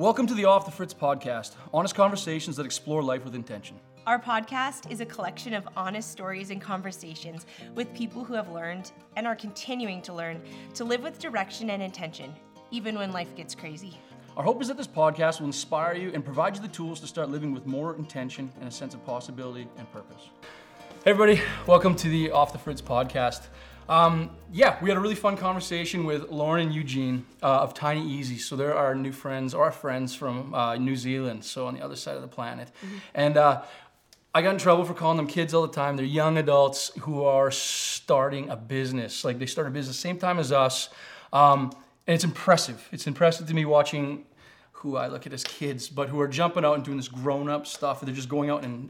Welcome to the Off the Fritz podcast, honest conversations that explore life with intention. Our podcast is a collection of honest stories and conversations with people who have learned and are continuing to learn to live with direction and intention, even when life gets crazy. Our hope is that this podcast will inspire you and provide you the tools to start living with more intention and a sense of possibility and purpose. Hey, everybody, welcome to the Off the Fritz podcast. Um, yeah, we had a really fun conversation with Laurin and Eujenne uh, of Tiny Easy. So they're our new friends, our friends from uh, New Zealand, so on the other side of the planet. Mm-hmm. And uh, I got in trouble for calling them kids all the time. They're young adults who are starting a business. Like they start a business same time as us. Um, and it's impressive. It's impressive to me watching who I look at as kids, but who are jumping out and doing this grown up stuff. They're just going out and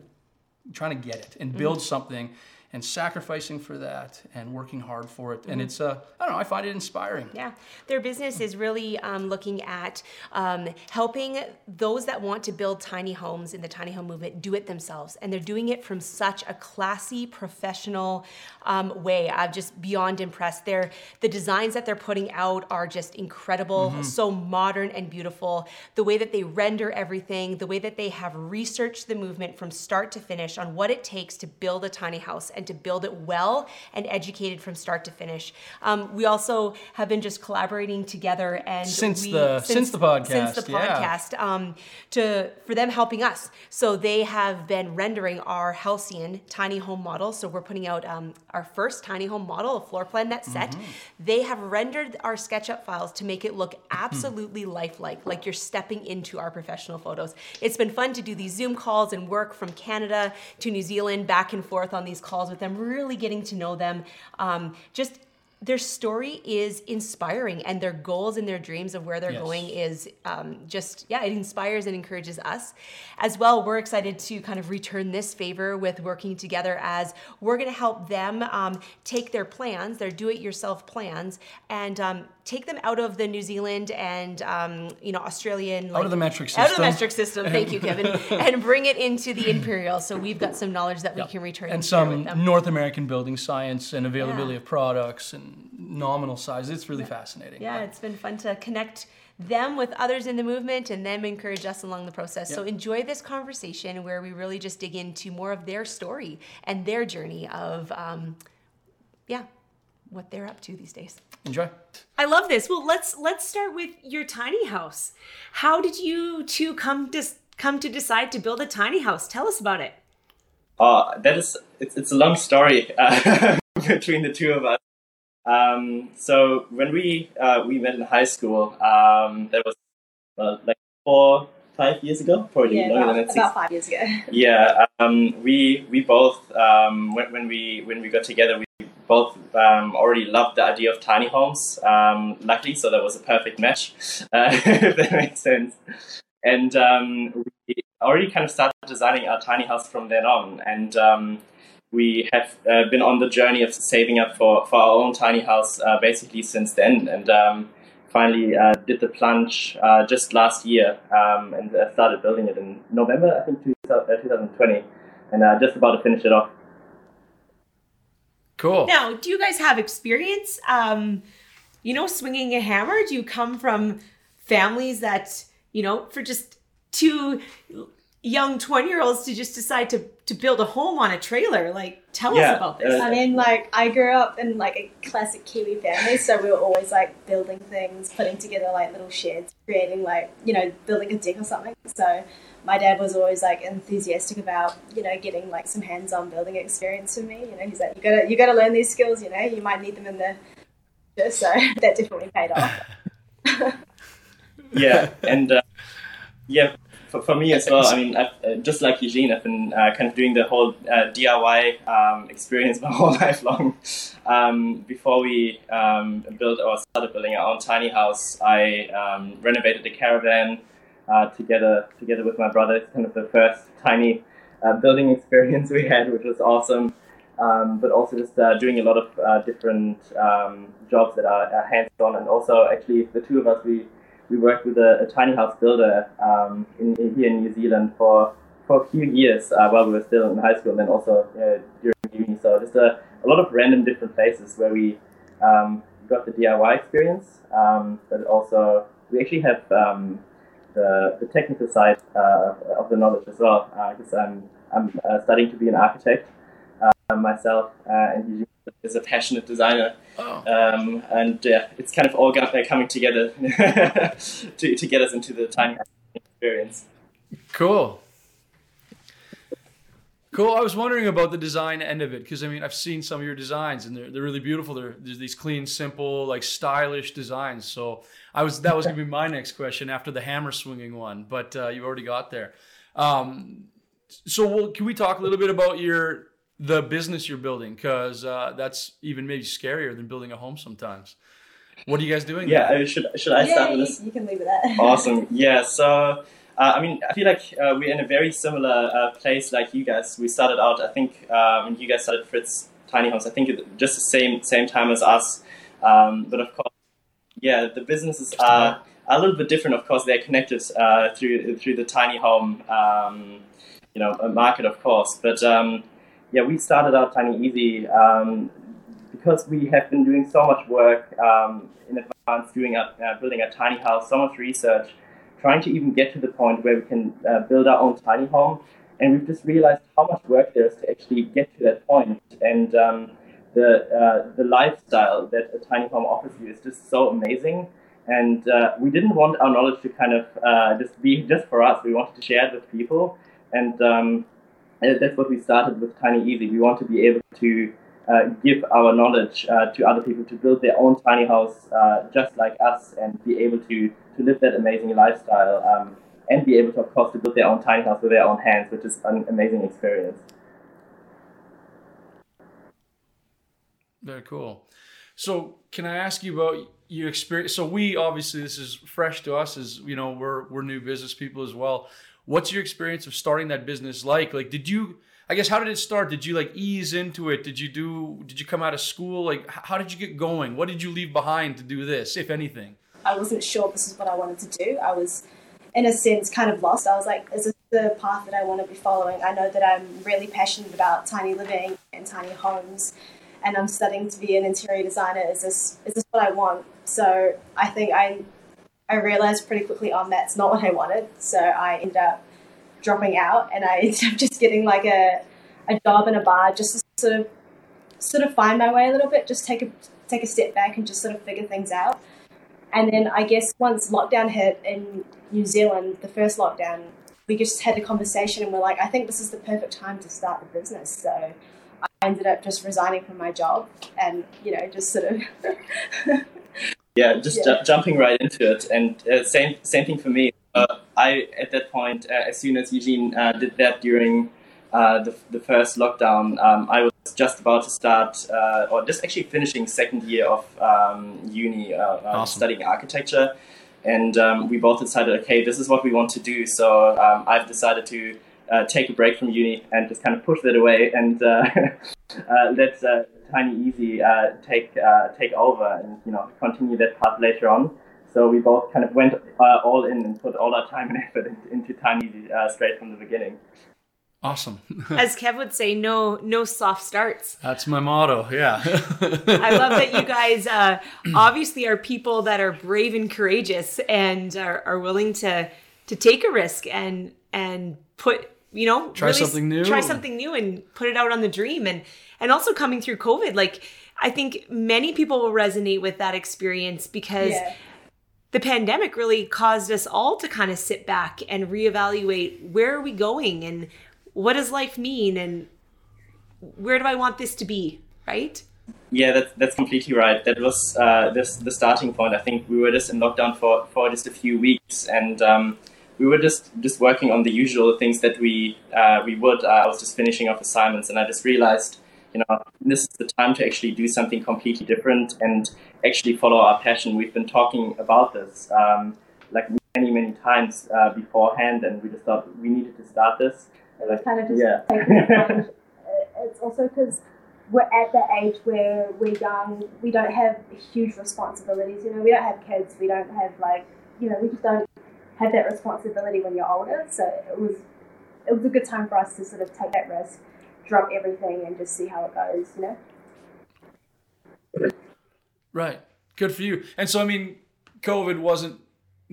trying to get it and build mm-hmm. something and sacrificing for that and working hard for it. And mm-hmm. it's, uh, I don't know, I find it inspiring. Yeah. Their business is really um, looking at um, helping those that want to build tiny homes in the tiny home movement do it themselves. And they're doing it from such a classy, professional um, way. I'm just beyond impressed. They're, the designs that they're putting out are just incredible, mm-hmm. so modern and beautiful. The way that they render everything, the way that they have researched the movement from start to finish on what it takes to build a tiny house and to build it well and educated from start to finish. Um, we also have been just collaborating together and since we, the since, since, the podcast since the podcast yeah. um, to for them helping us. So they have been rendering our Halcyon tiny home model. So we're putting out um, our first tiny home model, a floor plan that set. Mm-hmm. They have rendered our SketchUp files to make it look absolutely lifelike, like you're stepping into our professional photos. It's been fun to do these Zoom calls and work from Canada to New Zealand back and forth on these calls with them, really getting to know them. Um, just their story is inspiring and their goals and their dreams of where they're yes. going is um, just yeah it inspires and encourages us as well we're excited to kind of return this favor with working together as we're going to help them um, take their plans their do-it-yourself plans and um, take them out of the New Zealand and um, you know Australian like, out of the metric system out of the metric system thank you Kevin and bring it into the imperial so we've got some knowledge that we yep. can return and some North American building science and availability yeah. of products and nominal size. It's really yeah. fascinating. Yeah, it's been fun to connect them with others in the movement and them encourage us along the process. Yep. So enjoy this conversation where we really just dig into more of their story and their journey of, um, yeah, what they're up to these days. Enjoy. I love this. Well, let's let's start with your tiny house. How did you two come to come to decide to build a tiny house? Tell us about it. Uh, that is it's, it's a long story uh, between the two of us. Um, so when we uh, we met in high school, um, that was uh, like four, five years ago, probably yeah, longer about, than that. About five years ago. Yeah, um, we we both um, when, when we when we got together, we both um, already loved the idea of tiny homes. Um, luckily, so that was a perfect match, uh, if that makes sense. And we already kind of started designing our tiny house from then on, and we have uh, been on the journey of saving up for, for our own tiny house uh, basically since then and um, finally uh, did the plunge uh, just last year um, and uh, started building it in November, I think, 2020, uh, and just about to finish it off. Cool. Now, do you guys have experience, um, you know, swinging a hammer? Do you come from families that, you know, for just two young 20 year olds to just decide to, to build a home on a trailer like tell yeah. us about this i mean like i grew up in like a classic kiwi family so we were always like building things putting together like little sheds creating like you know building a deck or something so my dad was always like enthusiastic about you know getting like some hands-on building experience for me you know he's like you gotta you gotta learn these skills you know you might need them in the future. so that definitely paid off yeah and uh, yeah for, for me as well, I mean, I've, uh, just like Eujenne, I've been uh, kind of doing the whole uh, DIY um, experience my whole life long. Um, before we um, built or started building our own tiny house, I um, renovated the caravan uh, together together with my brother. It's kind of the first tiny uh, building experience we had, which was awesome. Um, but also just uh, doing a lot of different um, jobs that are hands-on, and also actually the two of us we we worked with a, a tiny house builder um, in, in, here in New Zealand for for a few years uh, while we were still in high school, and then also uh, during uni. So just a, a lot of random different places where we um, got the DIY experience, um, but also we actually have um, the, the technical side uh, of the knowledge as well, because I'm I'm studying to be an architect myself, and he is a passionate designer. Oh. Um, and yeah, it's kind of all coming together to, to get us into the tiny experience. Cool. Cool. I was wondering about the design end of it because I mean I've seen some of your designs and they're, they're really beautiful. They're, there's these clean, simple, like stylish designs. So I was that was gonna be my next question after the hammer swinging one, but uh, you already got there. Um, so we'll, can we talk a little bit about your the business you're building because uh, that's even maybe scarier than building a home sometimes. What are you guys doing? Yeah, there? should should I yeah, start with you, this? You can leave it that. awesome. Yeah. So. Uh, I mean, I feel like uh, we're in a very similar uh, place like you guys. We started out, I think, uh, when you guys started Fritz Tiny Homes, I think just the same same time as us. Um, but of course, yeah, the businesses are a little bit different. Of course, they're connected uh, through through the tiny home, um, you know, market, of course. But um, yeah, we started out Tiny Easy um, because we have been doing so much work um, in advance, doing a, uh, building a tiny house, so much research, trying to even get to the point where we can uh, build our own tiny home. And we've just realized how much work there is to actually get to that point. And um, the uh, the lifestyle that a tiny home offers you is just so amazing. And uh, we didn't want our knowledge to kind of uh, just be just for us. We wanted to share it with people. And um, and that's what we started with Tiny Easy. We want to be able to uh, give our knowledge uh, to other people to build their own tiny house uh, just like us and be able to, to live that amazing lifestyle um, and be able to, of course, to build their own tiny house with their own hands, which is an amazing experience. Very cool. So, can I ask you about your experience? So, we obviously this is fresh to us, as you know, we're we're new business people as well what's your experience of starting that business like? Like, did you? I guess how did it start? Did you like ease into it? Did you do? Did you come out of school? Like, how did you get going? What did you leave behind to do this, if anything? I wasn't sure this is what I wanted to do. I was, in a sense, kind of lost. I was like, is this the path that I want to be following? I know that I'm really passionate about tiny living and tiny homes, and I'm studying to be an interior designer. Is this is this what I want? So I think I I realized pretty quickly on that's not what I wanted. So I ended up dropping out and I ended up just getting like a, a job in a bar just to sort of sort of find my way a little bit, just take a take a step back and just sort of figure things out. And then I guess once lockdown hit in New Zealand, the first lockdown, we just had a conversation and we're like, I think this is the perfect time to start the business. So I ended up just resigning from my job and, you know, just sort of yeah, just yeah. Ju- jumping right into it, and uh, same same thing for me. Uh, I at that point, uh, as soon as Eujenne uh, did that during uh, the the first lockdown, um, I was just about to start, uh, or just actually finishing second year of um, uni, awesome. studying architecture, and um, we both decided, okay, this is what we want to do. So um, I've decided to. take a break from uni and just kind of push that away and let Tiny Easy uh, take uh, take over and you know continue that path later on. So we both kind of went uh, all in and put all our time and effort into Tiny Easy uh, straight from the beginning. Awesome. As Kev would say, no no soft starts. That's my motto. Yeah. I love that you guys uh, obviously are people that are brave and courageous and are, are willing to to take a risk and and put you know try really something new try something new and put it out on the dream and and also coming through covid like i think many people will resonate with that experience because yeah. the pandemic really caused us all to kind of sit back and reevaluate where are we going and what does life mean and where do i want this to be right yeah, that's, that's completely right. That was uh, this the starting point. I think we were just in lockdown for, for just a few weeks, and um, we were just just working on the usual things that we uh, we would. Uh, I was just finishing off assignments, and I just realized, you know, this is the time to actually do something completely different and actually follow our passion. We've been talking about this um, like many many times uh, beforehand, and we just thought we needed to start this. Like, kind of just yeah. it's also because we're at the age where we're young, we don't have huge responsibilities. You know, we don't have kids, we don't have like, you know, we just don't have that responsibility when you're older. So it was it was a good time for us to sort of take that risk, drop everything, and just see how it goes. You know. Right. Good for you. And so I mean, COVID wasn't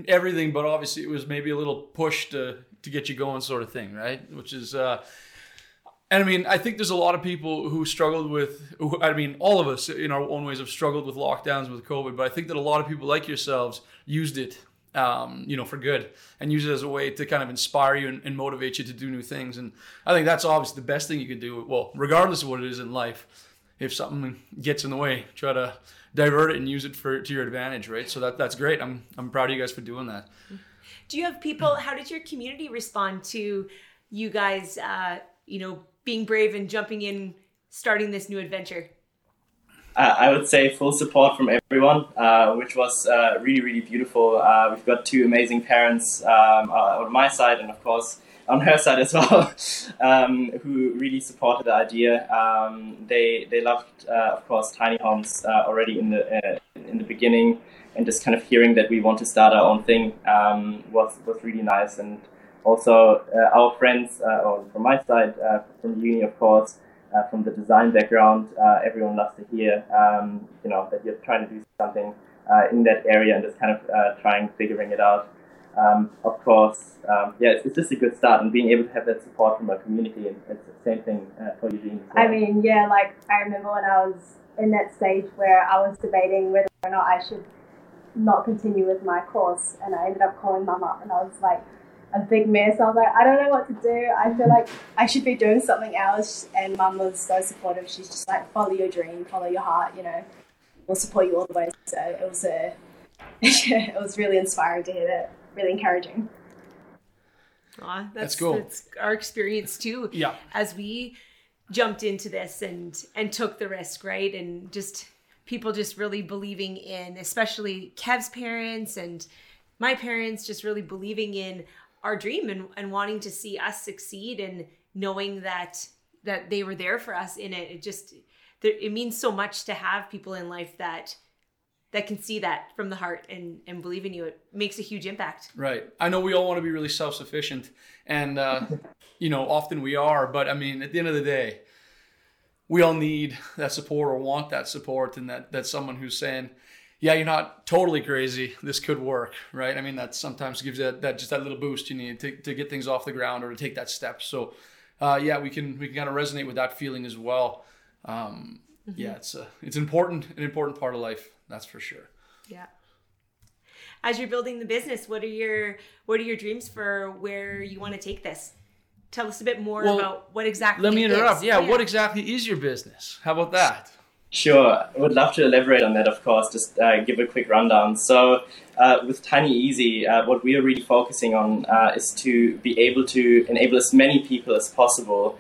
everything, but obviously it was maybe a little push to to get you going, sort of thing, right? Which is. Uh, and I mean, I think there's a lot of people who struggled with, who, I mean, all of us in our own ways have struggled with lockdowns with COVID, but I think that a lot of people like yourselves used it, um, you know, for good and use it as a way to kind of inspire you and, and, motivate you to do new things. And I think that's obviously the best thing you can do. Well, regardless of what it is in life, if something gets in the way, try to divert it and use it for to your advantage, right? So that that's great. I'm I'm proud of you guys for doing that. Do you have people? How did your community respond to you guys? Uh, you know being brave and jumping in, starting this new adventure? Uh, I would say full support from everyone, uh, which was uh, really, really beautiful. Uh, we've got two amazing parents um, uh, on my side, and of course on her side as well, um, who really supported the idea. Um, they they loved, uh, of course, tiny homes already in the in the beginning, and just kind of hearing that we want to start our own thing um, was was really nice and also our friends, or from my side, from uni, of course, from the design background, everyone loves to hear, um, you know, that you're trying to do something in that area and just kind of trying figuring it out. Um, of course, um, yeah, it's, it's, just a good start, and being able to have that support from our community, and it's the same thing uh, for Eujenne. Well. I mean, yeah, like I remember when I was in that stage where I was debating whether or not I should not continue with my course, and I ended up calling mum up, and I was like, a big mess. I was like, I don't know what to do. I feel like I should be doing something else. And mum was so supportive. She's just like, follow your dream, follow your heart. You know, we'll support you all the way. So it was uh, a, it was really inspiring to hear that. Really encouraging. Aw, that's, that's cool. That's our experience too. Yeah. As we jumped into this and and took the risk, right? And just people just really believing in, especially Kev's parents and my parents just really believing in our dream and, and wanting to see us succeed and knowing that that they were there for us in it it just it means so much to have people in life that that can see that from the heart and and believe in you. It makes a huge impact. Right. I know we all want to be really self-sufficient and uh you know often we are but i mean at the end of the day we all need that support or want that support and that that someone who's saying yeah, you're not totally crazy. This could work, right? I mean, that sometimes gives that, that just that little boost you need to, to get things off the ground or to take that step. So, uh, yeah, we can we can kind of resonate with that feeling as well. Um, mm-hmm. Yeah, it's a, it's important an important part of life. That's for sure. Yeah. As you're building the business, what are your what are your dreams for where you want to take this? Tell us a bit more well, about what exactly. Let me interrupt. Yeah, yeah, what exactly is your business? How about that? Sure, I would love to elaborate on that, of course, just uh, give a quick rundown. So, uh, with Tiny Easy, uh, what we are really focusing on uh, is to be able to enable as many people as possible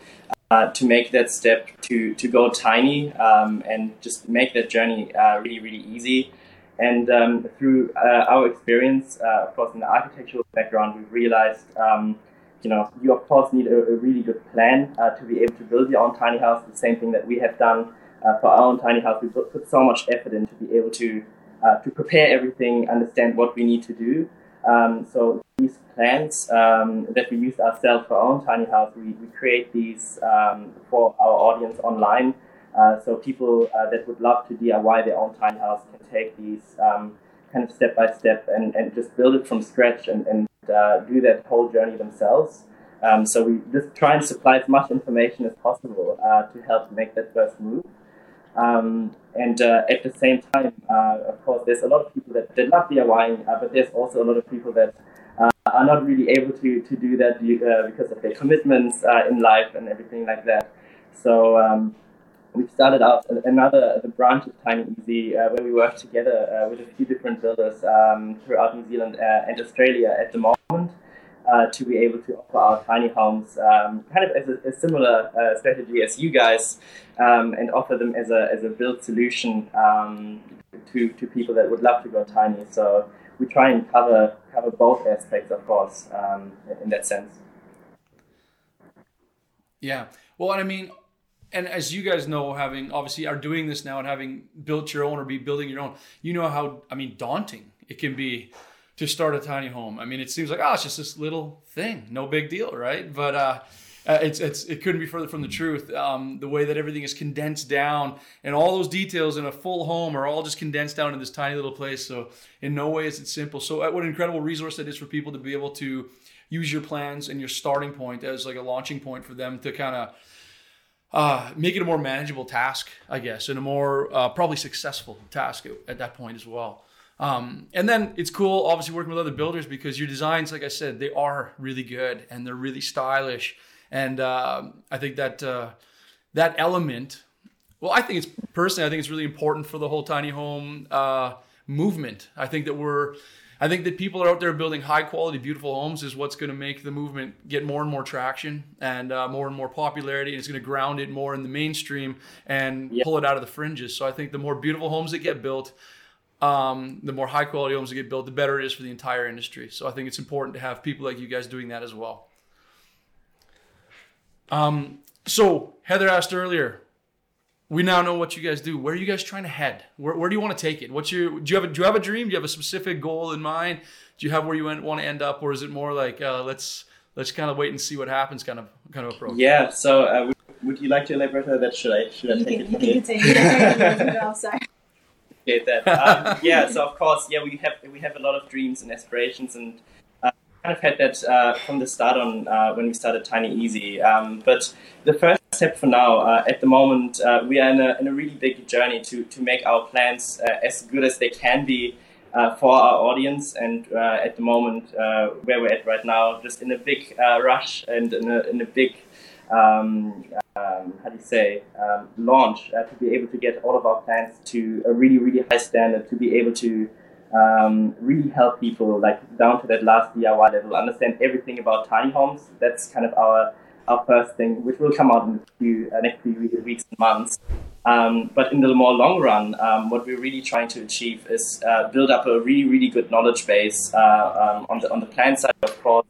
uh, to make that step to, to go tiny um, and just make that journey uh, really, really easy. And um, through our experience, of course, in the architectural background, we've realized um, you know, you of course need a, a really good plan to be able to build your own tiny house, the same thing that we have done uh, for our own tiny house, we put, so much effort in to be able to uh, to prepare everything, understand what we need to do. Um, so these plans um, that we use ourselves for our own tiny house, we, we create these um, for our audience online. Uh, so people uh, that would love to DIY their own tiny house can take these um, kind of step by step and, and just build it from scratch and, and uh, do that whole journey themselves. Um, so we just try and supply as much information as possible uh, to help make that first move. Um, and uh, at the same time, uh, of course, there's a lot of people that, that love DIYing, uh, but there's also a lot of people that uh, are not really able to, to do that uh, because of their commitments uh, in life and everything like that. So um, we've started out another the branch of Tiny Easy where we work together with a few different builders um, throughout New Zealand and Australia at the moment uh, to be able to offer our tiny homes um, kind of as a, a similar uh, strategy as you guys um, and offer them as a, as a built solution um, to, to people that would love to go tiny. So we try and cover, cover both aspects, of course, um, in that sense. Yeah. Well, and I mean, and as you guys know, having obviously are doing this now and having built your own or be building your own, you know how I mean daunting it can be to start a tiny home? I mean, it seems like oh, it's just this little thing, no big deal, right? But uh, uh, it's, it's it couldn't be further from the truth. Um, the way that everything is condensed down, and all those details in a full home are all just condensed down in this tiny little place. So in no way is it simple. So uh, what an incredible resource that is for people to be able to use your plans and your starting point as like a launching point for them to kind of uh, make it a more manageable task, I guess, and a more uh, probably successful task at, at, that point as well. Um, and then it's cool, obviously, working with other builders because your designs, like I said, they are really good and they're really stylish. And uh, I think that uh, that element, well, I think it's personally, I think it's really important for the whole tiny home uh, movement. I think that we're I think that people are out there building high quality, beautiful homes is what's going to make the movement get more and more traction and uh, more and more popularity. And it's going to ground it more in the mainstream and yep. pull it out of the fringes. So I think the more beautiful homes that get built, um, the more high quality homes that get built, the better it is for the entire industry. So I think it's important to have people like you guys doing that as well. Um, so Heather asked earlier, we now know what you guys do. Where are you guys trying to head? Where, where do you want to take it? What's your do you have a do you have a dream? Do you have a specific goal in mind? Do you have where you want to end up, or is it more like uh, let's let's kind of wait and see what happens, kind of kind of approach? Yeah. So uh, would, would, you like to elaborate on that? Should I should I you take can, it? You can continue. Sorry. that. Um, yeah. So of course, yeah, we have we have a lot of dreams and aspirations and kind of had that uh, from the start on uh, when we started Tiny Easy. Um, but the first step for now, uh, at the moment, uh, we are in a, in a, really big journey to, to make our plans uh, as good as they can be uh, for our audience. And at the moment, where we're at right now, just in a big rush and in a, in a big um, um, how do you say, um, launch uh, to be able to get all of our plans to a really, really high standard, to be able to um, really help people like down to that last DIY level, understand everything about tiny homes. That's kind of our our first thing, which will come out in the uh, next few weeks and months. Um, but in the more long run, um, what we're really trying to achieve is uh, build up a really, really good knowledge base uh, um, on the on the plan side, of course.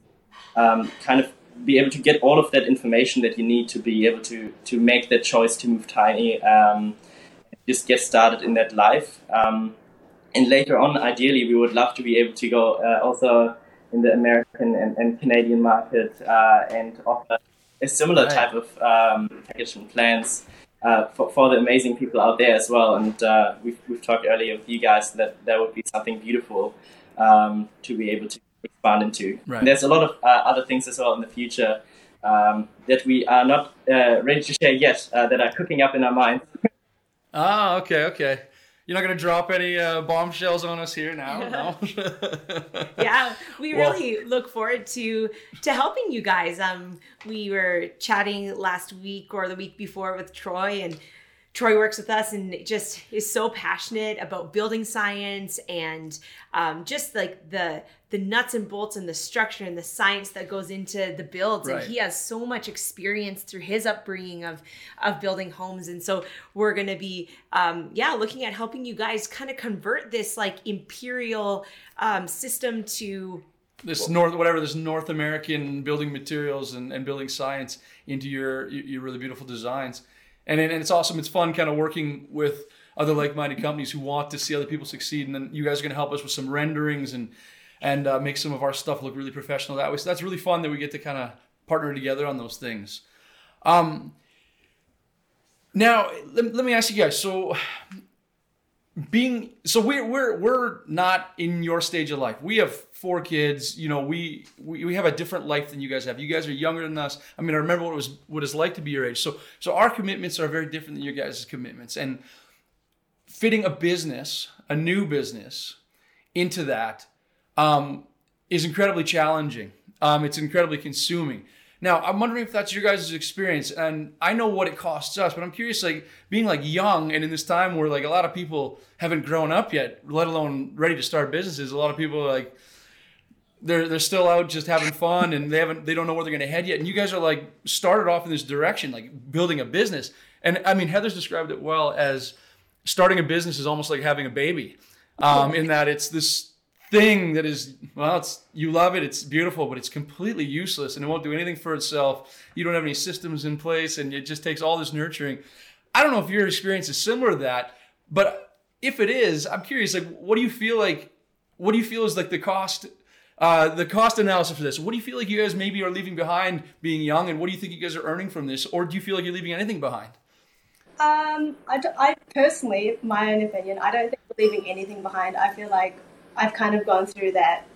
Um, kind of be able to get all of that information that you need to be able to to make that choice to move tiny. Um, just get started in that life. Um, and later on, ideally, we would love to be able to go uh, also in the American and, and Canadian market uh, and offer a similar right. type of um, package and plans uh, for, for the amazing people out there as well. And uh, we've, we've talked earlier with you guys that that would be something beautiful um, to be able to expand into. Right. there's a lot of uh, other things as well in the future um, that we are not uh, ready to share yet that are cooking up in our minds. ah, okay, okay. You're not going to drop any uh, bombshells on us here now, no? yeah, we well, really look forward to to helping you guys. Um, we were chatting last week or the week before with Troy, and Troy works with us and just is so passionate about building science and um, just like the the nuts and bolts and the structure and the science that goes into the builds. Right. And he has so much experience through his upbringing of of building homes. And so we're going to be, um, yeah, looking at helping you guys kind of convert this like imperial um, system to this north whatever this north american building materials and, and building science into your your really beautiful designs and and it's awesome. It's fun, kind of working with other like-minded companies who want to see other people succeed. And then you guys are going to help us with some renderings and and uh, make some of our stuff look really professional that way. So that's really fun that we get to kind of partner together on those things. Um, now, let, let me ask you guys. So, being so we're we're we're not in your stage of life. We have four kids. You know, we, we we have a different life than you guys have. You guys are younger than us. I mean, I remember what it was what it's like to be your age. So so our commitments are very different than your guys' commitments. And fitting a business, a new business, into that um, is incredibly challenging. Um, it's incredibly consuming. Now, I'm wondering if that's your guys' experience, and I know what it costs us, but I'm curious, like being like young and in this time where like a lot of people haven't grown up yet, let alone ready to start businesses. A lot of people are like they're they're still out just having fun, and they haven't they don't know where they're going to head yet. And you guys are like started off in this direction, like building a business. And I mean, Heather's described it well as starting a business is almost like having a baby, um, in that it's this thing that is well it's you love it it's beautiful but it's completely useless and it won't do anything for itself you don't have any systems in place and it just takes all this nurturing i don't know if your experience is similar to that but if it is i'm curious like what do you feel like what do you feel is like the cost? Uh, the cost analysis for this. What do you feel like you guys maybe are leaving behind being young, and what do you think you guys are earning from this, or do you feel like you're leaving anything behind? Um, I, I personally, my own opinion, I don't think we're leaving anything behind. I feel like I've kind of gone through that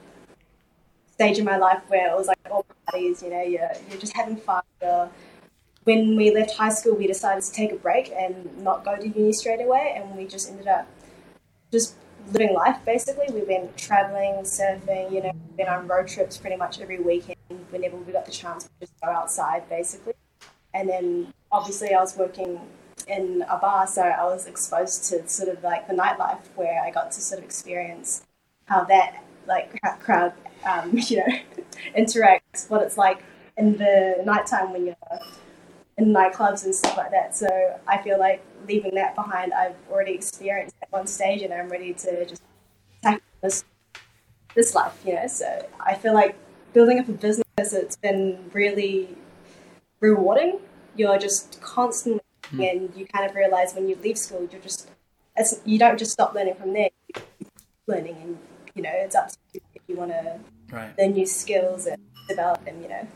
stage in my life where it was like all parties, you know, you're, you're just having fun. You're, when we left high school, we decided to take a break and not go to uni straight away, and we just ended up just living life basically. We went traveling, surfing, you know, been on road trips pretty much every weekend whenever we got the chance to just go outside basically. And then obviously I was working in a bar, so I was exposed to sort of like the nightlife where I got to sort of experience how that like crowd, um, you know, interacts, what it's like in the nighttime when you're in nightclubs and stuff like that. So I feel like leaving that behind, I've already experienced at one stage, and I'm ready to just tackle this this life, you know. So I feel like building up a business, it's been really rewarding. You're just constantly, mm. and you kind of realize when you leave school, you're just it's, you don't just stop learning from there. learning, and you know, it's up to you if you want to right. learn new skills and develop them. You know.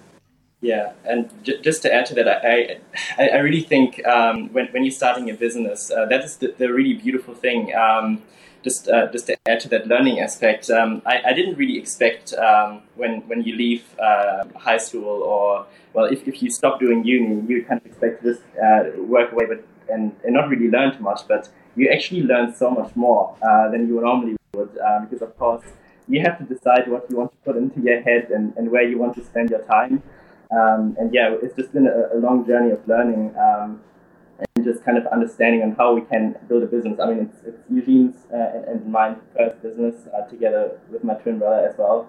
Yeah, and j- just to add to that, I I, I really think um, when when you're starting a business, uh, that is the, the, really beautiful thing. Um, just uh, just to add to that learning aspect, um, I, I didn't really expect um, when when you leave uh, high school or well, if, if you stop doing uni, you kind of expect to just uh, work away, but and, and not really learn too much. But you actually learn so much more uh, than you normally uh, because of course you have to decide what you want to put into your head and, and where you want to spend your time. Um, and yeah, it's just been a, a long journey of learning um, and just kind of understanding on how we can build a business. I mean, it's, it's Eujenne's uh, and, and mine first business uh, together with my twin brother as well.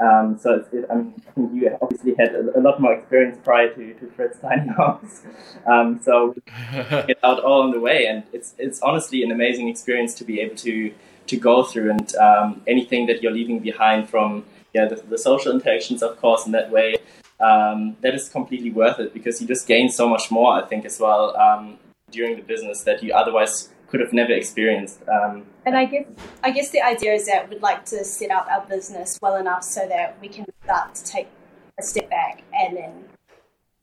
Um, so it's, it, I mean, you obviously had a, a, lot more experience prior to, to Fritz Tiny House. Um, so get out all on the way, and it's it's honestly an amazing experience to be able to to go through, and um, anything that you're leaving behind from yeah the, the social interactions, of course, in that way um, that is completely worth it because you just gain so much more, I think, as well um, during the business that you otherwise could have never experienced. Um, and I guess I guess the idea is that we'd like to set up our business well enough so that we can start to take a step back and then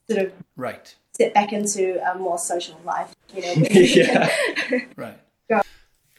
sort of right step back into a more social life. You know, yeah, right.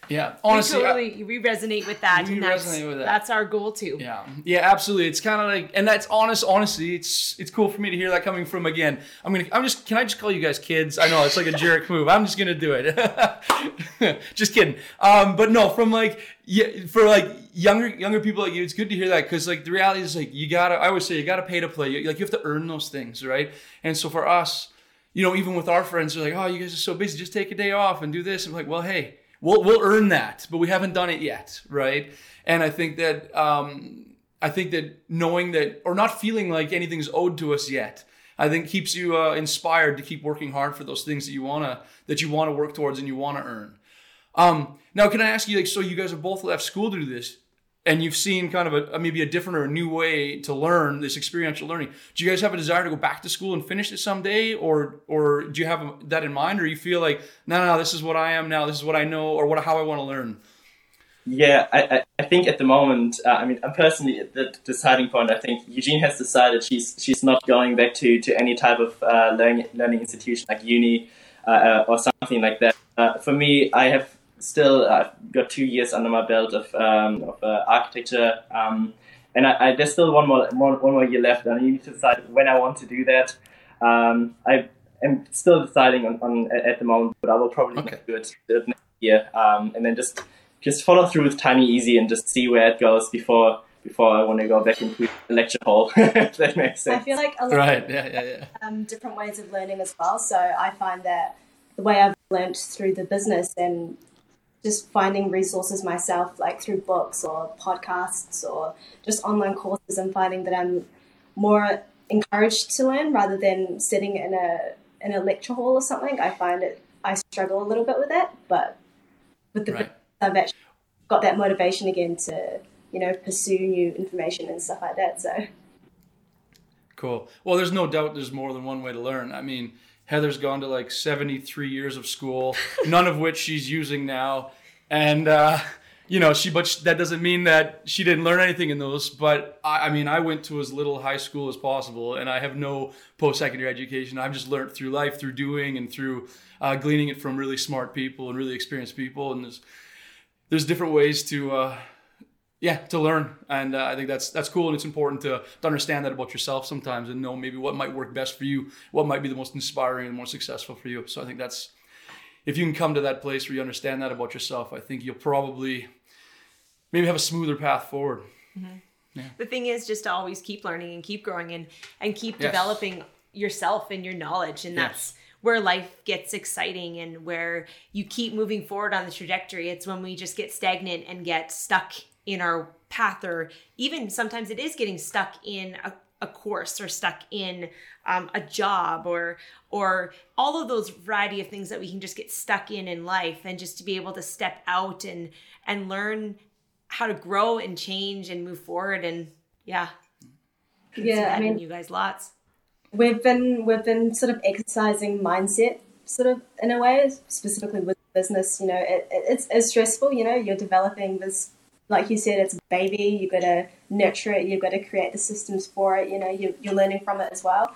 Yeah, honestly, we totally we resonate with that. We resonate with that. That's our goal too. Yeah, yeah, absolutely. It's kind of like, and that's honest. Honestly, it's it's cool for me to hear that coming from again. I'm gonna, I'm just, can I just call you guys kids? I know it's like a jerk move. I'm just gonna do it. just kidding. Um, but no, from like, yeah, for like younger younger people like you, it's good to hear that because like the reality is like you gotta. I always say you gotta pay to play. You, like you have to earn those things, right? And so for us, you know, even with our friends, they're like, oh, you guys are so busy. Just take a day off and do this. I'm like, well, hey we'll we'll earn that, but we haven't done it yet, right? And I think that um, I think that knowing that or not feeling like anything's owed to us yet, I think keeps you uh, inspired to keep working hard for those things that you wanna that you wanna work towards and you wanna earn. Um, now, can I ask you, like, so you guys have both left school to do this? And you've seen kind of a, maybe a different or a new way to learn this experiential learning. Do you guys have a desire to go back to school and finish it someday? Or or do you have that in mind? Or you feel like no no, no this is what i am now. This is what i know or what how i want to learn? Yeah i, I think at the moment uh, i mean i'm personally at the deciding point i think Eujenne has decided she's she's not going back to to any type of uh, learning learning institution like uni uh, uh or something like that. Uh, for me i have still I've got two years under my belt of um, of uh, architecture, um, and I, I, there's still one more, more one more year left, and I need to decide when I want to do that. Um, I am still deciding on, on, at the moment, but I will probably okay. do it, next year, um, and then just just follow through with Tiny Easy and just see where it goes before before I want to go back into the lecture hall. if that makes sense. I feel like a lot right. of yeah, yeah, yeah. Um, different ways of learning as well. So I find that the way I've learned through the business and just finding resources myself, like through books or podcasts or just online courses, and finding that I'm more encouraged to learn rather than sitting in a in a lecture hall or something. I find it I struggle a little bit with that, but with the right. I've actually got that motivation again to you know pursue new information and stuff like that. So cool. Well, there's no doubt there's more than one way to learn. I mean Heather's gone to like 73 years of school, none of which she's using now. And uh, you know, she, but that doesn't mean that she didn't learn anything in those. But I, I mean, I went to as little high school as possible, and I have no post secondary education. I've just learned through life, through doing, and through uh, gleaning it from really smart people and really experienced people. And there's there's different ways to. Uh, yeah, to learn, and uh, I think that's that's cool, and it's important to, to understand that about yourself sometimes, and know maybe what might work best for you, what might be the most inspiring and more successful for you. So I think that's if you can come to that place where you understand that about yourself, I think you'll probably maybe have a smoother path forward. Mm-hmm. Yeah. The thing is just to always keep learning and keep growing and and keep Yes. developing yourself and your knowledge and Yes. that's where life gets exciting and where you keep moving forward on the trajectory. It's when we just get stagnant and get stuck in our path or even sometimes it is getting stuck in a, a course or stuck in um, a job or or all of those variety of things that we can just get stuck in in life and just to be able to step out and and learn how to grow and change and move forward and yeah. Yeah, I mean, you guys lots. we've been we've been sort of exercising mindset sort of in a way specifically with business you know it, it, it's, it's stressful you know you're developing this like you said it's a baby you've got to nurture it you've got to create the systems for it you know you're, you're learning from it as well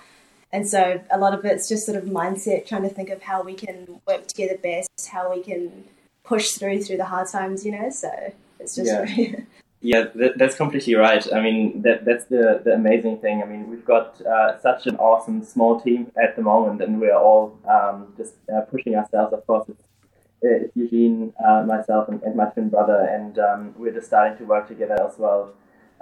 and so a lot of it's just sort of mindset trying to think of how we can work together best how we can push through through the hard times you know so it's just Yeah. Yeah, that, that's completely right. I mean, that that's the, the amazing thing. I mean, we've got uh, such an awesome small team at the moment, and we're all um, just uh, pushing ourselves. Of course, it's, it's Eujenne, uh, myself, and, and my twin brother, and um, we're just starting to work together as well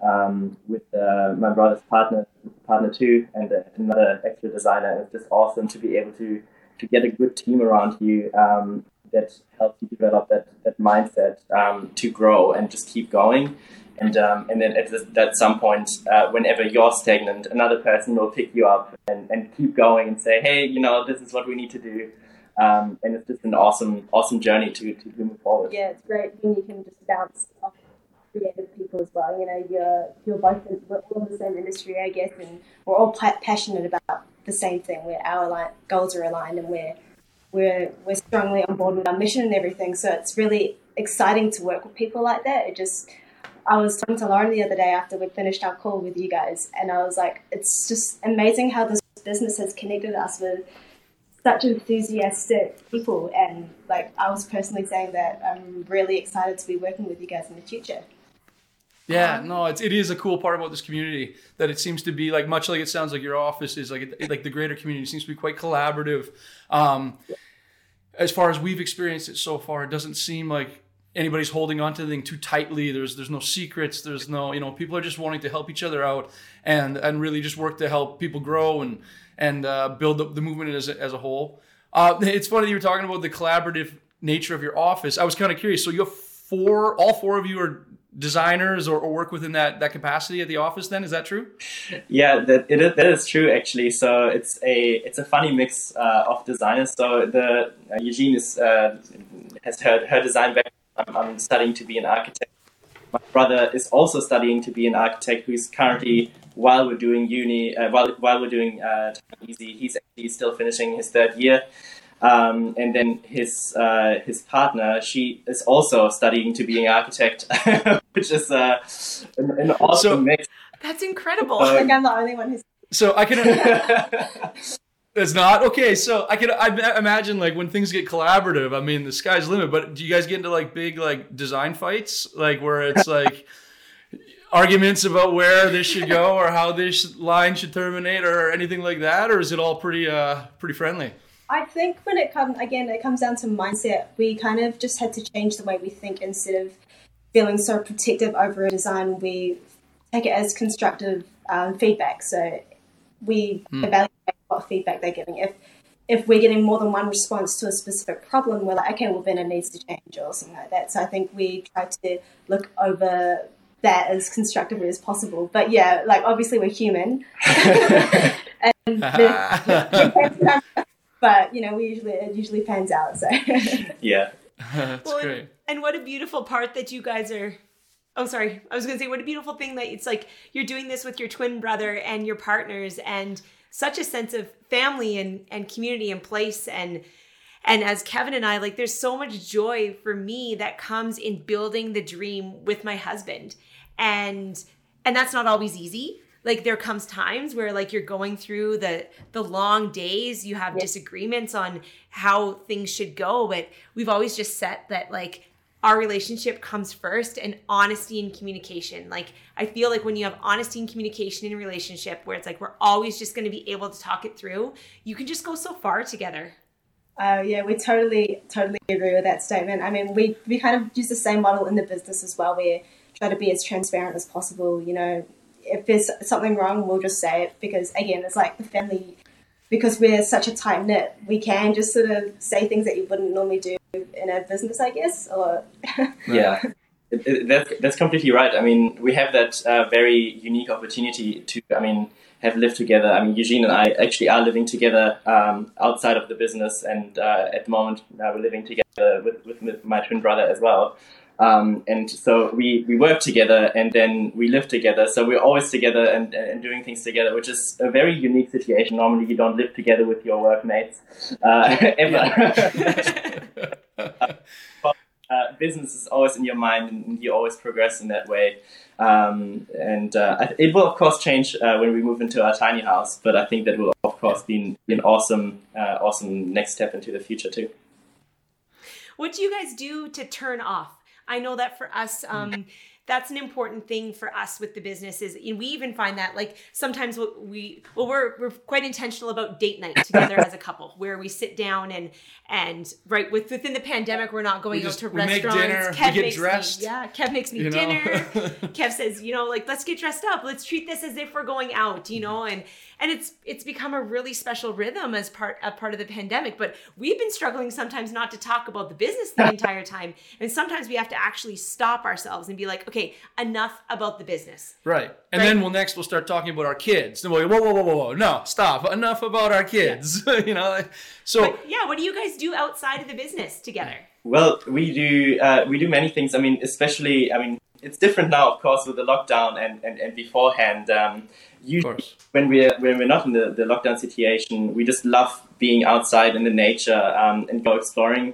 um, with uh, my brother's partner, partner too, and uh, another extra designer. It's just awesome to be able to to get a good team around you um, that helps you develop that, that mindset um, to grow and just keep going. And, um, and then at, at some point, uh, whenever you're stagnant, another person will pick you up and, and keep going and say, hey, you know, this is what we need to do. Um, and it's just an awesome, awesome journey to, to move forward. yeah, it's great when you can just bounce off creative people as well. You know, you're you're both in, we're all in the same industry, I guess, and we're all pa- passionate about the same thing. Where our align- goals are aligned, and we're we're we're strongly on board with our mission and everything. So it's really exciting to work with people like that. It just I was talking to Laurin the other day after we finished our call with you guys, and I was like, it's just amazing how this business has connected us with such enthusiastic people. And like I was personally saying that I'm really excited to be working with you guys in the future. Yeah, no, it's it is a cool part about this community that it seems to be like much like it sounds like your office is like it, like the greater community seems to be quite collaborative. Um, as far as we've experienced it so far, it doesn't seem like anybody's holding on to anything too tightly. There's there's no secrets. There's no you know people are just wanting to help each other out and and really just work to help people grow and and uh, build the, the movement as a, as a whole. Uh, it's funny that you were talking about the collaborative nature of your office. I was kind of curious. So you have four, all four of you are designers or, or work within that that capacity at the office. Then is that true? Yeah, that it is, that is true actually. So it's a it's a funny mix uh, of designers. So the uh, Eujenne is uh, has her her design background. I'm, I'm studying to be an architect. My brother is also studying to be an architect. Who's currently while we're doing uni uh, while while we're doing uh, Tiny Easy, he's actually still finishing his third year. Um, and then his uh, his partner, she is also studying to be an architect, which is uh, an, an awesome So- mix. that's incredible Uh, I think I'm the only one who's So I can. It's not okay. So I can I imagine like when things get collaborative. I mean, the sky's the limit. But do you guys get into like big like design fights, like where it's like arguments about where this should go or how this line should terminate or anything like that, or is it all pretty uh pretty friendly? I think when it comes again, it comes down to mindset. We kind of just had to change the way we think instead of feeling so protective over a design. We take it as constructive um, feedback. So we hmm. evaluate what feedback they're giving. If if we're getting more than one response to a specific problem, we're like, okay, well then it needs to change or something like that. So I think we try to look over that as constructively as possible. But yeah, like obviously we're human, and the- but you know we usually it usually pans out. So yeah. That's Well, and- great. And what a beautiful part that you guys are. Oh, sorry. I was going to say, what a beautiful thing that it's like you're doing this with your twin brother and your partners, and such a sense of family and, and community and place. And and as Kevin and I, like, there's so much joy for me that comes in building the dream with my husband. And and that's not always easy. Like there comes times where like you're going through the the long days, you have disagreements on how things should go, but we've always just set that like our relationship comes first and honesty and communication. Like I feel like when you have honesty and communication in a relationship where it's like we're always just going to be able to talk it through, you can just go so far together. Uh, yeah, we totally, totally agree with that statement. I mean, we, we kind of use the same model in the business as well. We try to be as transparent as possible. You know, if there's something wrong, we'll just say it because, again, it's like the family, because we're such a tight knit, we can just sort of say things that you wouldn't normally do in a business, I guess. Or yeah. That's, that's completely right. I mean, we have that uh, very unique opportunity to, I mean, have lived together. I mean, Eujenne and I actually are living together um, outside of the business, and uh, at the moment uh, we're living together with, with my twin brother as well. Um, and so we, we work together and then we live together. So we're always together and, and doing things together, which is a very unique situation. Normally, you don't live together with your workmates uh, ever. uh, business is always in your mind and you always progress in that way. Um, and uh, it will, of course, change uh, when we move into our tiny house, but I think that will, of course, be an, an awesome, uh, awesome next step into the future, too. What do you guys do to turn off? I know that for us, um, that's an important thing for us with the businesses. And we even find that like sometimes we well we're we're quite intentional about date night together as a couple where we sit down and and right with within the pandemic we're not going just, out to we restaurants. make dinner, Kev we get makes dressed, me, yeah Kev makes me dinner. Kev says you know like let's get dressed up. Let's treat this as if we're going out you know? And and it's it's become a really special rhythm as part a part of the pandemic. But we've been struggling sometimes not to talk about the business the entire time. And sometimes we have to actually stop ourselves and be like okay enough about the business Right. And Right. then we'll next we'll start talking about our kids. And we'll go, whoa, whoa, whoa, whoa, whoa. No, stop. Enough about our kids. you know? So but yeah what do you guys do outside of the business together Well, we do uh, we do many things. I mean, especially I mean, it's different now, of course, with the lockdown and and, and beforehand. Um, of usually, course. when we're when we're not in the, the lockdown situation, we just love being outside in the nature um, and go exploring.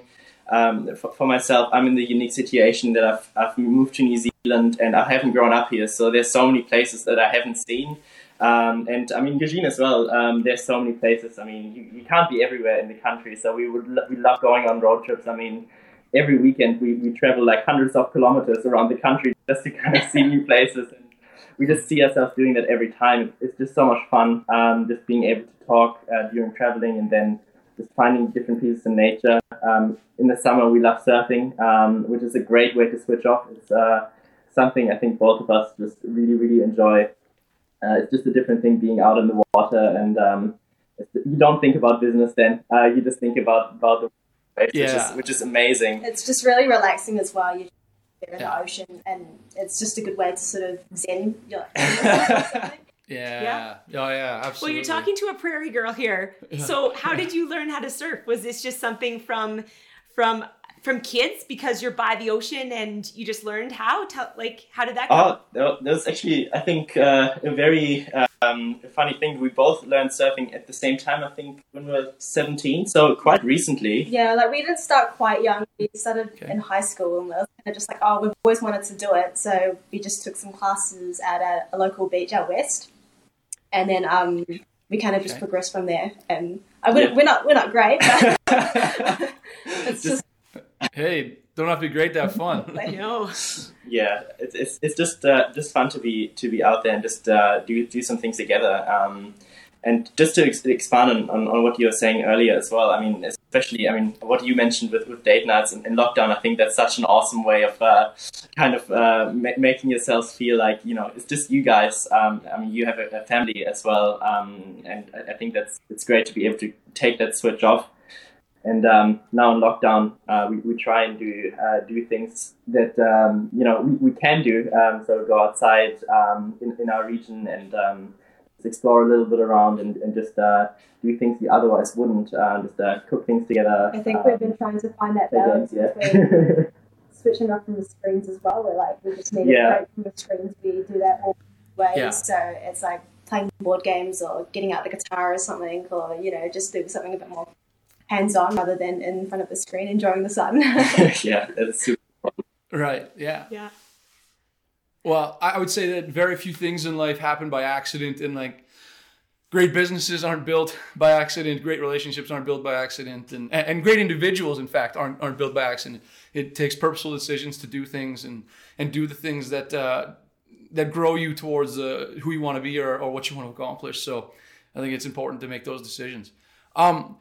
Um, for, for myself, I'm in the unique situation that I've I've moved to New Zealand and I haven't grown up here, so there's so many places that I haven't seen. Um, and I mean, Eujenne as well. Um, there's so many places. I mean, you, you can't be everywhere in the country. So we would we love going on road trips. I mean, every weekend we, we travel like hundreds of kilometers around the country just to kind of see new places. And we just see ourselves doing that every time. It's just so much fun. Um, just being able to talk uh, during traveling and then just finding different pieces in nature. Um, in the summer, we love surfing, um, which is a great way to switch off. It's uh, something I think both of us just really, really enjoy. Uh, it's just a different thing being out in the water, and um, it's, you don't think about business then. Uh, you just think about about the waves, which is which is amazing. it's just really relaxing as well. You're in Yeah. the ocean, and it's just a good way to sort of zen. Your, Yeah. Yeah. Oh yeah, Absolutely. well you're talking to a prairie girl here so how did you learn how to surf was this just something from from from kids because you're by the ocean and you just learned how Tell, like how did that go Oh, there- there's actually, I think, uh, a very um, funny thing. We both learned surfing at the same time. I think when we were 17, so quite recently. yeah, like we didn't start quite young. We started Okay. in high school, and we were kind of just like, oh, we've always wanted to do it. So we just took some classes at a, a local beach out west, and then um, we kind of just Okay. progressed from there. And I, we're, Yeah. we're not we're not great, but it's just Hey, don't have to be great to have fun. I know. yeah, it's, it's, it's just uh, just fun to be to be out there and just uh, do do some things together. Um, and just to ex- expand on, on, on what you were saying earlier as well, I mean, especially, I mean, what you mentioned with, with date nights and, lockdown, I think that's such an awesome way of uh, kind of uh, ma- making yourselves feel like, you know, it's just you guys. Um, I mean, you have a, a family as well. Um, and I, I think that's it's great to be able to take that switch off. And um, now in lockdown, uh, we, we try and do uh, do things that um, you know we, we can do. Um, so go outside in, in our region and explore a little bit around and, and just uh, do things you otherwise wouldn't. Uh, just uh, cook things together. I think um, we've been trying to find that play balance games, between switching off from the screens as well. We're like, we just need Yeah. a break from the screens. We do that all ways. Yeah. So it's like playing board games or getting out the guitar or something, or you know, just doing something a bit more hands on rather than in front of the screen enjoying the sun. yeah, that's super. Right. Yeah. Yeah. Well, I would say that very few things in life happen by accident, and like great businesses aren't built by accident, great relationships aren't built by accident, and and great individuals, in fact, aren't aren't built by accident. It takes purposeful decisions to do things and and do the things that uh, that grow you towards uh, who you want to be or, or what you want to accomplish. So, I think it's important to make those decisions. Um,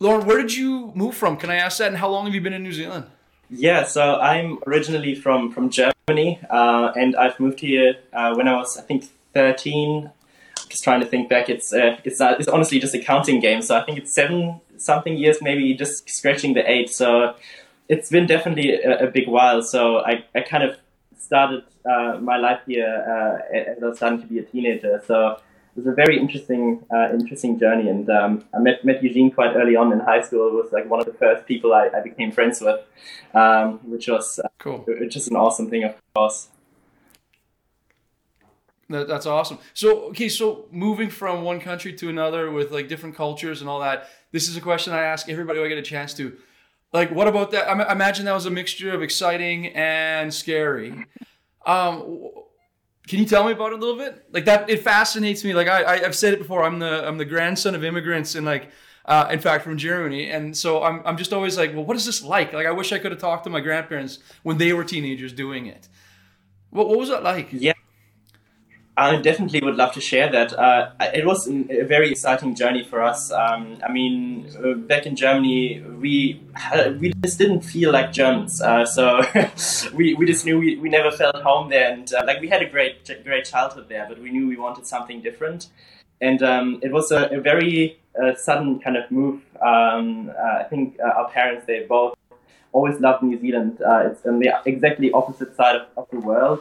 Laurin, where did you move from? Can I ask that? And how long have you been in New Zealand? Yeah, so I'm originally from from Germany, uh, and I've moved here uh, when I was, I think, 13. I'm just trying to think back. It's uh, it's uh, it's honestly just a counting game. So I think it's seven something years, maybe just scratching the eight. So it's been definitely a, a big while. So I, I kind of started uh, my life here uh, as I was starting to be a teenager. So was a very interesting uh, interesting journey, and um, I met met Eujenne quite early on in high school. It was like one of the first people I, I became friends with, um, which was uh, Cool. just an awesome thing, of course. That, that's awesome. So, okay, so moving from one country to another with like different cultures and all that, this is a question I ask everybody who I get a chance to. Like, what about that? I imagine that was a mixture of exciting and scary. Um, can you tell me about it a little bit? Like that, it fascinates me. Like I, I I've said it before. I'm the I'm the grandson of immigrants and like, uh, in fact, from Germany. And so I'm I'm just always like, well, what is this like? Like I wish I could have talked to my grandparents when they were teenagers doing it. What what was that like? Yeah. I definitely would love to share that. Uh, it was a very exciting journey for us. Um, I mean, uh, back in Germany, we we just didn't feel like Germans. Uh, so we, we just knew we, we never felt home there, and uh, like we had a great great childhood there, but we knew we wanted something different. And um, it was a, a very uh, sudden kind of move. Um, uh, I think uh, our parents they both always loved New Zealand. Uh, it's on the exactly opposite side of, of the world.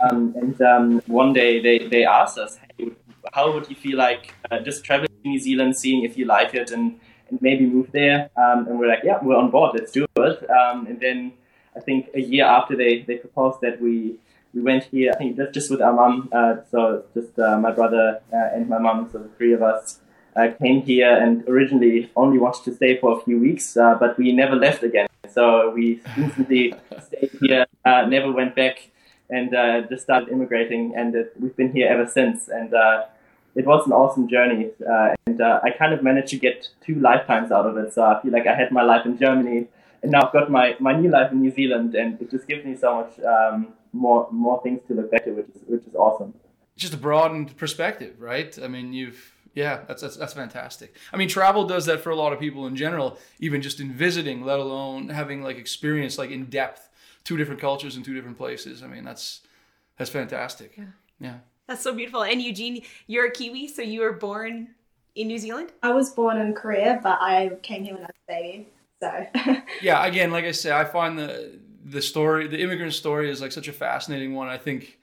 Um, and um, one day they, they asked us, hey, how would you feel like uh, just traveling to New Zealand, seeing if you like it, and, and maybe move there? Um, and we're like, yeah, we're on board, let's do it. Um, and then I think a year after they, they proposed that we we went here, I think just, just with our mum, uh, so just uh, my brother uh, and my mum, so the three of us uh, came here and originally only wanted to stay for a few weeks, uh, but we never left again. So we instantly stayed here, never went back and uh, just started immigrating, and it, we've been here ever since. And uh, it was an awesome journey, uh, and uh, I kind of managed to get two lifetimes out of it. So I feel like I had my life in Germany, and now I've got my, my new life in New Zealand, and it just gives me so much um, more more things to look back which is which is awesome. just a broadened perspective, right? I mean, you've yeah, that's, that's that's fantastic. I mean, travel does that for a lot of people in general, even just in visiting, let alone having like experience like in depth two different cultures in two different places. I mean, that's that's fantastic. Yeah. Yeah. That's so beautiful. And Eujenne, you're a Kiwi, so you were born in New Zealand? I was born in Korea, but I came here when I was a baby. So Yeah, again, like I say, I find the the story, the immigrant story is like such a fascinating one. I think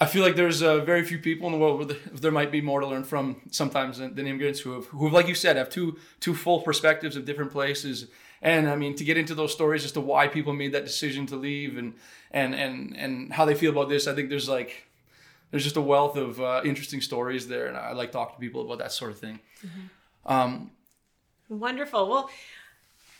I feel like there's uh, very few people in the world where the, there might be more to learn from sometimes than, than immigrants who have, who have, like you said, have two two full perspectives of different places. And I mean, to get into those stories as to why people made that decision to leave and and and and how they feel about this, I think there's like there's just a wealth of uh, interesting stories there, and I like talking to people about that sort of thing. Um, Wonderful. Well,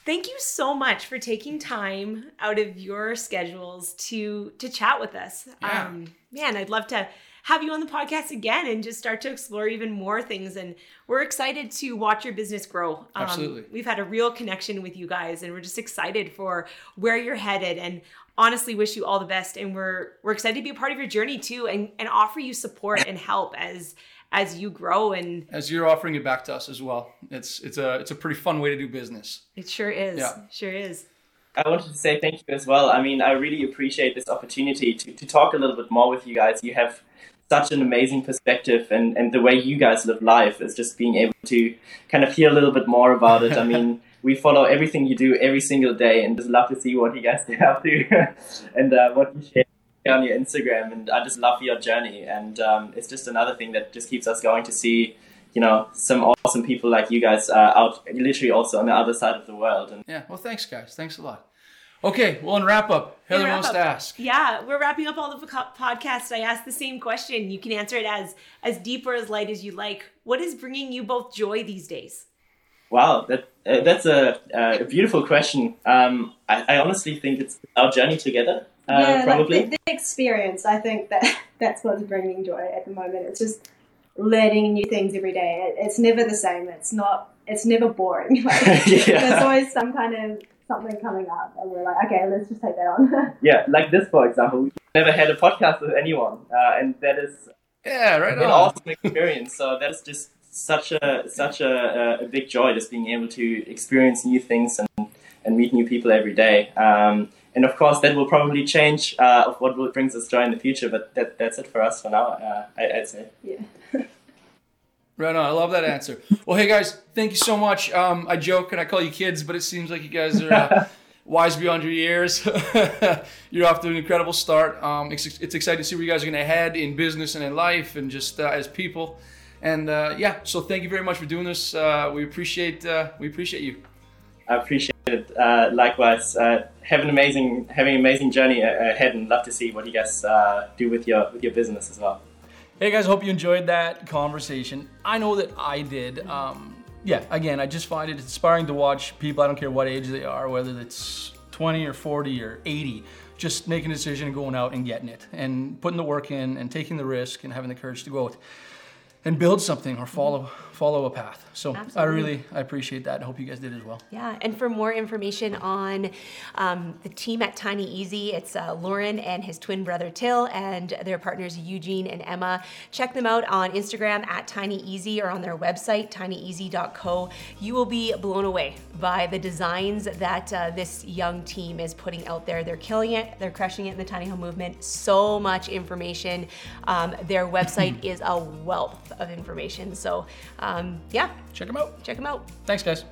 thank you so much for taking time out of your schedules to to chat with us. Yeah. Um, man, I'd love to have you on the podcast again and just start to explore even more things. And we're excited to watch your business grow. Um, Absolutely. We've had a real connection with you guys, and we're just excited for where you're headed. And honestly, wish you all the best. And we're we're excited to be a part of your journey too, and and offer you support and help as as you grow and as you're offering it back to us as well, it's it's a it's a pretty fun way to do business. it sure is Yeah. sure is I wanted to say thank you as well. I mean, I really appreciate this opportunity to, to talk a little bit more with you guys. You have such an amazing perspective, and, and the way you guys live life is just being able to kind of hear a little bit more about it. I mean, we follow everything you do every single day, and just love to see what you guys get up to and uh, what you share on your Instagram. And I just love your journey, and um, it's just another thing that just keeps us going to see. You know, some awesome people like you guys uh, out, literally also on the other side of the world, and Yeah. Well, thanks, guys. Thanks a lot. Okay. Well, in wrap up, Heather wrap wants up. to ask. Yeah, we're wrapping up all the po- podcasts. I asked the same question. You can answer it as as deep or as light as you like. What is bringing you both joy these days? Wow, that uh, that's a, a beautiful question. Um, I, I honestly think it's our journey together. Uh, yeah, probably. like the, the experience. I think that that's what's bringing joy at the moment. It's just learning new things every day. It, it's never the same. It's not. It's never boring. Like, Yeah. There's always some kind of something coming up, and we're like, okay, let's just take that on. yeah, like this, for example. We never had a podcast with anyone, uh, and that is Yeah, right an on. awesome experience. So that's just such a such a, a big joy, just being able to experience new things and, and meet new people every day. Um, and of course, that will probably change uh, of what will brings us joy in the future. But that that's it for us for now. Uh, I, I'd say. yeah. Right on. I love that answer. Well, hey guys, thank you so much. Um, I joke and I call you kids, but it seems like you guys are uh, wise beyond your years. You're off to an incredible start. Um, it's, it's exciting to see where you guys are going to head in business and in life and just uh, as people. And uh, yeah, so thank you very much for doing this. Uh, we appreciate uh, we appreciate you. I appreciate it. Uh, likewise, uh, have an amazing, having an amazing journey ahead, and love to see what you guys uh, do with your with your business as well. Hey guys, hope you enjoyed that conversation. I know that I did. Um, yeah, again, I just find it inspiring to watch people, I don't care what age they are, whether it's 20 or 40 or 80, just making a decision and going out and getting it and putting the work in and taking the risk and having the courage to go out and build something or follow follow a path. So I really I appreciate that. I hope you guys did as well. Yeah, and for more information on um, the team at Tiny Easy, it's uh, Laurin and his twin brother Till and their partners Eujenne and Emma. Check them out on Instagram at Tiny Easy or on their website, tinyeasy.co. You will be blown away by the designs that uh, this young team is putting out there. They're killing it, they're crushing it in the tiny home movement. So much information. Um, their website is a wealth of information. So, um, yeah, Check them out. check them out. Thanks guys.